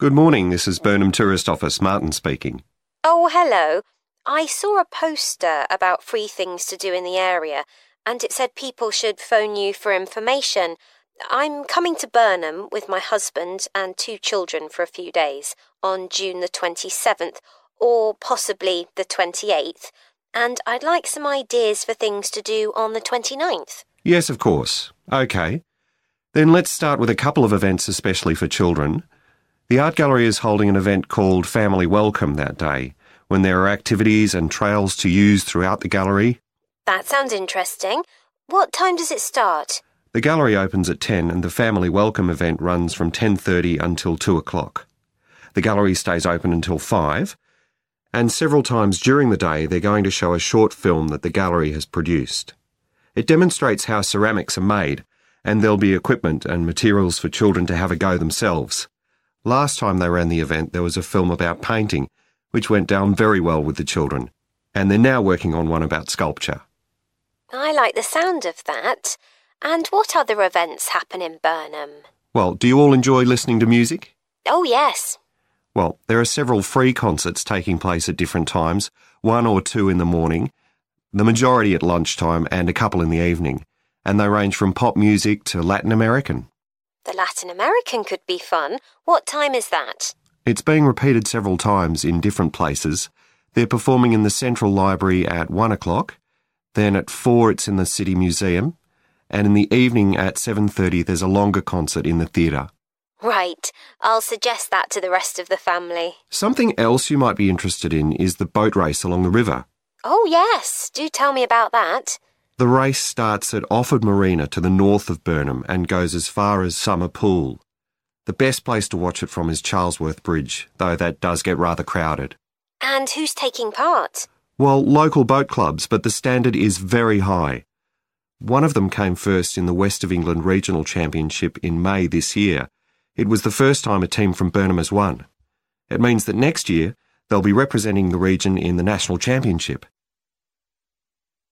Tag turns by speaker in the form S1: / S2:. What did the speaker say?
S1: Good morning, this is Burnham Tourist Office, Martin speaking.
S2: Oh, hello. I saw a poster about free things to do in the area, and it said people should phone you for information. I'm coming to Burnham with my husband and two children for a few days on June the 27th, or possibly the 28th, and I'd like some ideas for things to do on the 29th.
S1: Yes, of course. OK. Then let's start with a couple of events especially for children. The art gallery is holding an event called Family Welcome that day, when there are activities and trails to use throughout the gallery.
S2: That sounds interesting. What time does it start?
S1: The gallery opens at 10 and the Family Welcome event runs from 10:30 until 2 o'clock. The gallery stays open until 5, and several times during the day they're going to show a short film that the gallery has produced. It demonstrates how ceramics are made, and there'll be equipment and materials for children to have a go themselves. Last time they ran the event, there was a film about painting, which went down very well with the children, and they're now working on one about sculpture.
S2: I like the sound of that. And what other events happen in Burnham?
S1: Well, do you all enjoy listening to music?
S2: Oh, yes.
S1: Well, there are several free concerts taking place at different times, one or two in the morning, the majority at lunchtime, and a couple in the evening, and they range from pop music to Latin American.
S2: Latin American could be fun. What time is that?
S1: It's being repeated several times in different places. They're performing in the Central Library at 1 o'clock, then at 4 it's in the City Museum, and in the evening at 7.30 there's a longer concert in the theatre.
S2: Right. I'll suggest that to the rest of the family.
S1: Something else you might be interested in is the boat race along the river.
S2: Oh, yes. Do tell me about that.
S1: The race starts at Offord Marina to the north of Burnham and goes as far as Summer Pool. The best place to watch it from is Charlesworth Bridge, though that does get rather crowded.
S2: And who's taking part?
S1: Well, local boat clubs, but the standard is very high. One of them came first in the West of England Regional Championship in May this year. It was the first time a team from Burnham has won. It means that next year they'll be representing the region in the National Championship.